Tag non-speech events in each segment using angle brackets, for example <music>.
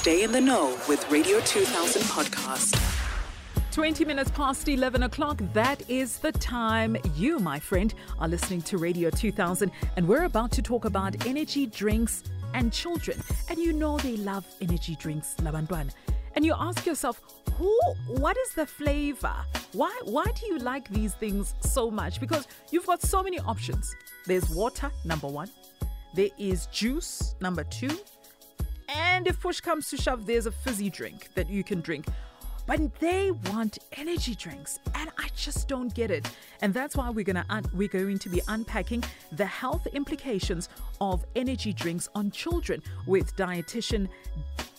Stay in the know with Radio 2000 podcast. 20 minutes past 11 o'clock. That is the time you, my friend, are listening to Radio 2000. And we're about to talk about energy drinks and children. And you know they love energy drinks, Labantwana. And you ask yourself, who, what is the flavor? Why, why do you like these things so much? Because you've got so many options. There's water, number one. There is juice, number two. And if push comes to shove, there's a fizzy drink that you can drink. But they want energy drinks, and I just don't get it. And that's why we're gonna un- we're going to be unpacking the health implications of energy drinks on children with dietitian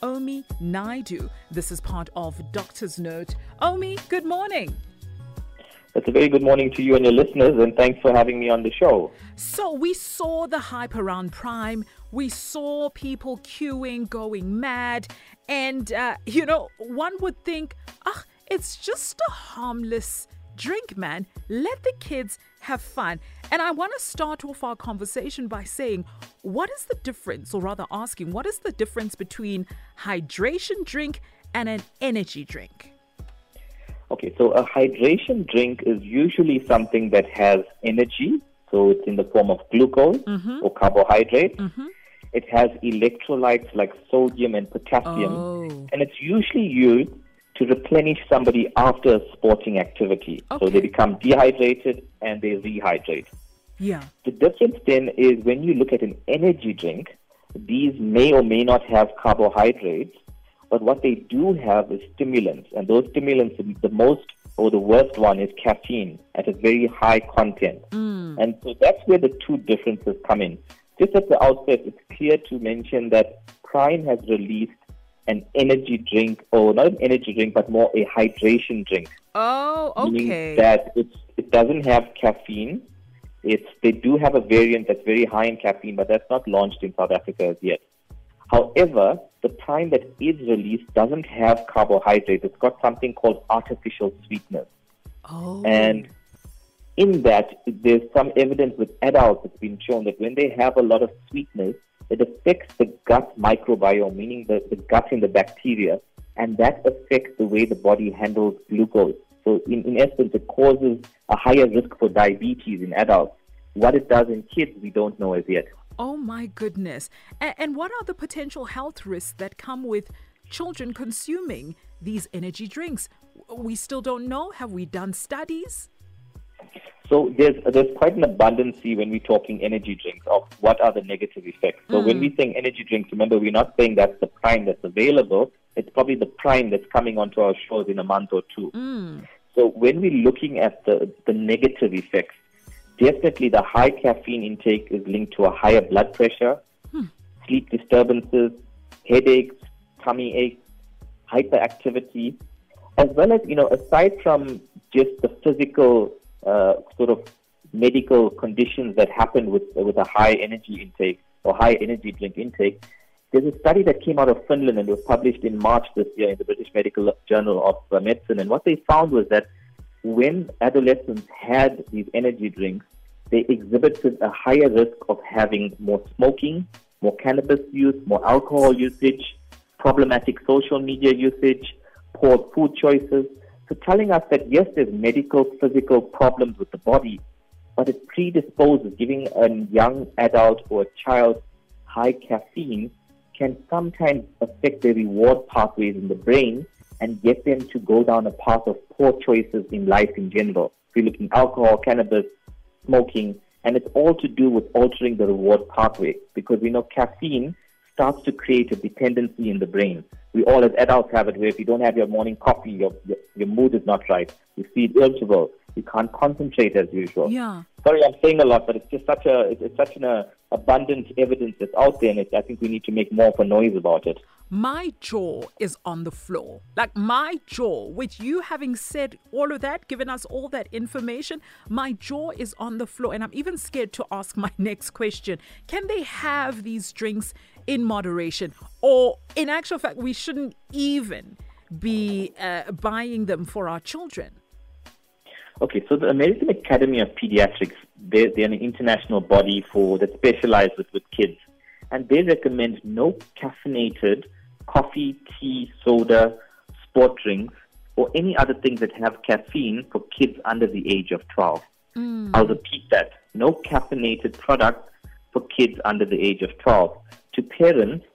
Omy Naidoo. This is part of Doctor's Note. Omy, good morning. It's a very good morning to you and your listeners, and thanks for having me on the show. So, we saw the hype around Prime. We saw people queuing, going mad. And, uh, you know, one would think, ah, it's just a harmless drink, man. Let the kids have fun. And I want to start off our conversation by saying, what is the difference, or rather asking, what is the difference between hydration drink and an energy drink? Okay, so a hydration drink is usually something that has energy, so it's in the form of glucose Mm-hmm. or carbohydrates. It has electrolytes like sodium and potassium, Oh. and it's usually used to replenish somebody after a sporting activity. So they become dehydrated and they rehydrate. Yeah. The difference then is when you look at an energy drink, these may or may not have carbohydrates, but what they do have is stimulants. And those stimulants, the most or the worst one is caffeine at a very high content. Mm. And so that's where the two differences come in. Just at the outset, it's clear to mention that Prime has released an energy drink, or not an energy drink, but more a hydration drink Oh, meaning okay. that it's, it doesn't have caffeine. It's they do have a variant that's very high in caffeine, but that's not launched in South Africa as yet. However, the Prime that is released doesn't have carbohydrates. It's got something called artificial sweetness, oh. and in that there's some evidence with adults that's been shown that when they have a lot of sweetness, it affects the gut microbiome, meaning the, the gut in the bacteria, and that affects the way the body handles glucose. So, in, in essence, it causes a higher risk for diabetes in adults. What it does in kids, we don't know as yet. Oh my goodness. And, and what are the potential health risks that come with children consuming these energy drinks? We still don't know. Have we done studies? So there's there's quite an abundance when we're talking energy drinks of what are the negative effects. So when hmm. we saying energy drinks, remember we're not saying that's the prime that's available. It's probably the prime that's coming onto our shores in a month or two. Hmm. So when we're looking at the, the negative effects, definitely the high caffeine intake is linked to a higher blood pressure, sleep disturbances, headaches, tummy aches, hyperactivity, as well as, you know, aside from just the physical uh, sort of medical conditions that happen with, with a high energy intake or high energy drink intake, there's a study that came out of Finland and was published in March this year in the British Medical Journal of uh, Medicine. And what they found was that when adolescents had these energy drinks, they exhibited a higher risk of having more smoking, more cannabis use, more alcohol usage, problematic social media usage, poor food choices. So telling us that yes, there's medical, physical problems with the body, but it predisposes giving a young adult or a child high caffeine can sometimes affect the reward pathways in the brain and get them to go down a path of poor choices in life in general. If you're looking alcohol, cannabis, smoking, and it's all to do with altering the reward pathway because we know caffeine starts to create a dependency in the brain. We all as adults have it where if you don't have your morning coffee, your, your, your mood is not right. You feel irritable. You can't concentrate as usual. Yeah. Sorry, I'm saying a lot, but it's just such a it's, it's such an uh, abundant evidence that's out there, and I think we need to make more of a noise about it. My jaw is on the floor. Like my jaw, with you having said all of that, given us all that information, my jaw is on the floor. And I'm even scared to ask my <laughs> next question Can they have these drinks in moderation? Or, in actual fact, we shouldn't even be uh, buying them for our children? Okay, so the American Academy of Pediatrics, they're, they're an international body for that specializes with kids, and they recommend no caffeinated coffee, tea, soda, sport drinks, or any other things that have caffeine for kids under the age of 12. Mm. I'll repeat that. No caffeinated product for kids under the age of 12. To parents,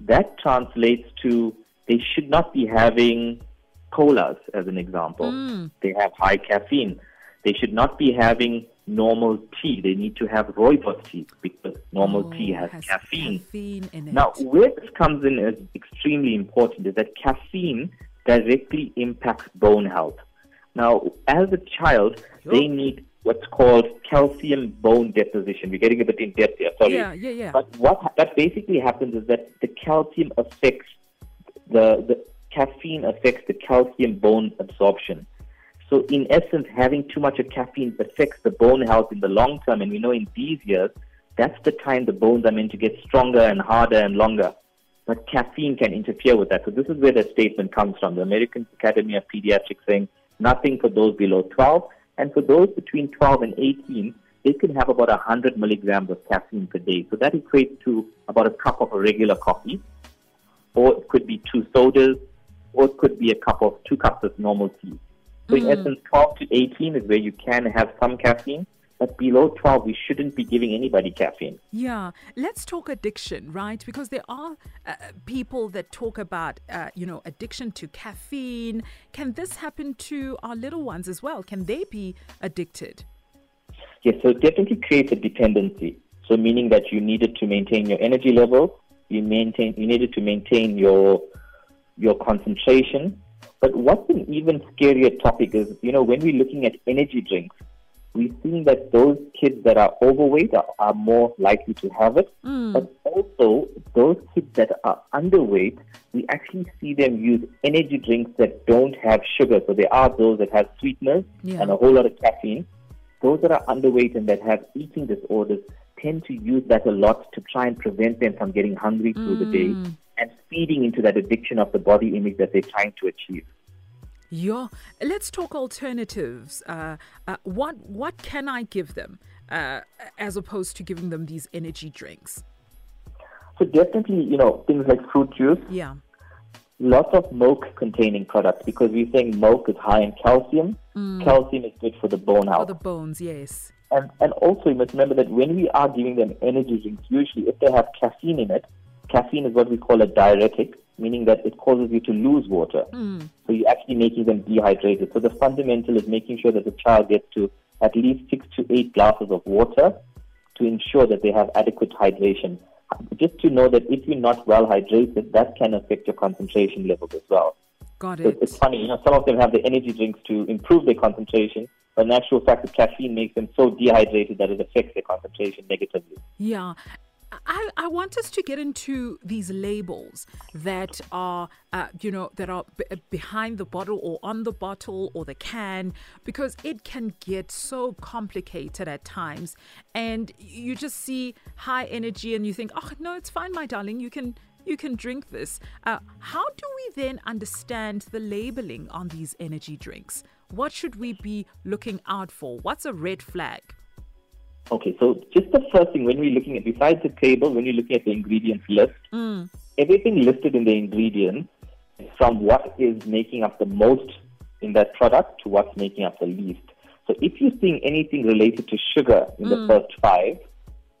that translates to they should not be having colas, as an example. Mm. They have high caffeine. They should not be having normal tea. They need to have rooibos tea because normal tea Oh, has, has caffeine. caffeine. Now, where this comes in is extremely important is that caffeine directly impacts bone health. Now, as a child, they need what's called calcium bone deposition. We're getting a bit in depth here, sorry. Yeah, yeah, yeah. But what that basically happens is that the calcium affects the, the caffeine affects the calcium bone absorption. So, in essence, having too much of caffeine affects the bone health in the long term. And we know in these years, that's the time the bones are meant to get stronger and harder and longer. But caffeine can interfere with that. So, this is where the statement comes from the American Academy of Pediatrics saying nothing for those below 12. And for those between 12 and 18, they can have about 100 milligrams of caffeine per day. So, that equates to about a cup of a regular coffee or it could be two sodas, or it could be a cup of two cups of normal tea. So in mm. essence, 12 to 18 is where you can have some caffeine, but below 12, we shouldn't be giving anybody caffeine. Yeah, let's talk addiction, right? Because there are uh, people that talk about, uh, you know, addiction to caffeine. Can this happen to our little ones as well? Can they be addicted? Yes, so it definitely creates a dependency. So meaning that you needed to maintain your energy level, you maintain, you needed to maintain your your concentration. But what's an even scarier topic is, you know, when we're looking at energy drinks, we're seeing that those kids that are overweight are, are more likely to have it. Mm. But also, those kids that are underweight, we actually see them use energy drinks that don't have sugar. So there are those that have sweeteners Yeah. and a whole lot of caffeine. Those that are underweight and that have eating disorders tend to use that a lot to try and prevent them from getting hungry through the day mm. and feeding into that addiction of the body image that they're trying to achieve. Yeah, let's talk alternatives. Uh, uh, what what can I give them uh, as opposed to giving them these energy drinks? So definitely, you know, things like fruit juice, Yeah, lots of milk containing products because we're saying milk is high in calcium. Calcium is good for the bone for the bones. Yes. And, and also, you must remember that when we are giving them energy drinks, usually if they have caffeine in it, caffeine is what we call a diuretic, meaning that it causes you to lose water. You're actually making them dehydrated. So the fundamental is making sure that the child gets to at least six to eight glasses of water to ensure that they have adequate hydration. Just to know that if you're not well hydrated, that can affect your concentration levels as well. Got So it. it's funny, you know, some of them have the energy drinks to improve their concentration, but in actual fact, the caffeine makes them so dehydrated that it affects their concentration negatively. Yeah. I, I want us to get into these labels that are, uh, you know, that are b- behind the bottle or on the bottle or the can, because it can get so complicated at times. And you just see high energy and you think, oh, no, it's fine, my darling. You can you can drink this. Uh, how do we then understand the labeling on these energy drinks? What should we be looking out for? What's a red flag? Okay, so just the first thing when we're looking at, besides the table, when you're looking at the ingredients list, hmm. everything listed in the ingredients is from what is making up the most in that product to what's making up the least. So if you're seeing anything related to sugar in the hmm. first five,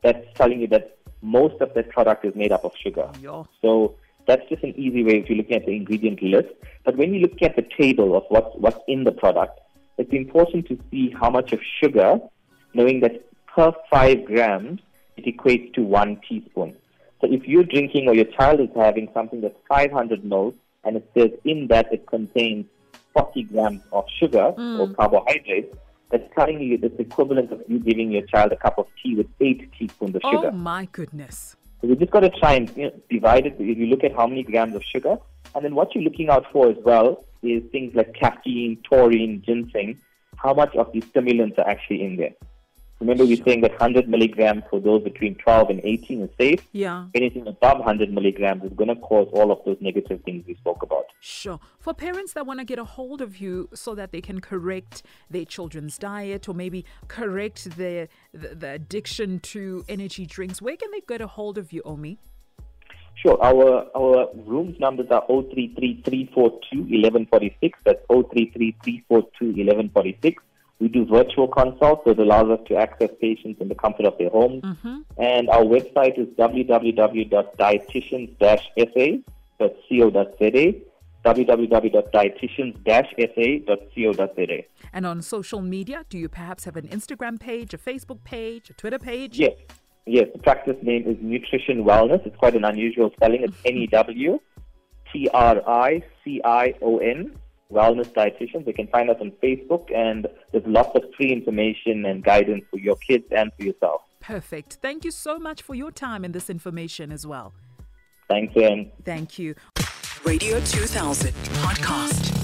that's telling you that most of that product is made up of sugar. Yeah. So that's just an easy way if you're looking at the ingredient list. But when you look at the table of what's, what's in the product, it's important to see how much of sugar, knowing that per five grams, it equates to one teaspoon. So if you're drinking or your child is having something that's 500 ml and it says in that it contains 40 grams of sugar or mm. carbohydrates, that's telling you it's equivalent of you giving your child a cup of tea with eight teaspoons of sugar. Oh my goodness. So we just got to try and you know, divide it. If you look at how many grams of sugar, and then what you're looking out for as well is things like caffeine, taurine, ginseng. How much of these stimulants are actually in there? Remember, we're saying that 100 milligrams for those between 12 and 18 is safe. Yeah. Anything above 100 milligrams is going to cause all of those negative things we spoke about. Sure. For parents that want to get a hold of you so that they can correct their children's diet or maybe correct their the, the addiction to energy drinks, where can they get a hold of you, Omy? Sure. Our our rooms numbers are 033 1146. That's 033 1146. We do virtual consults, so it allows us to access patients in the comfort of their homes. Mm-hmm. And our website is www.dietitians-sa.co.za www.dietitians-sa.co.za. And on social media, do you perhaps have an Instagram page, a Facebook page, a Twitter page? Yes. Yes, the practice name is Nutrition Wellness. It's quite an unusual spelling. It's N E W T R I C I O N, Wellness Dietitians. They can find us on Facebook, and there's lots of free information and guidance for your kids and for yourself. Perfect. Thank you so much for your time and this information as well. Thanks, Anne. Thank you. Radio 2000 podcast.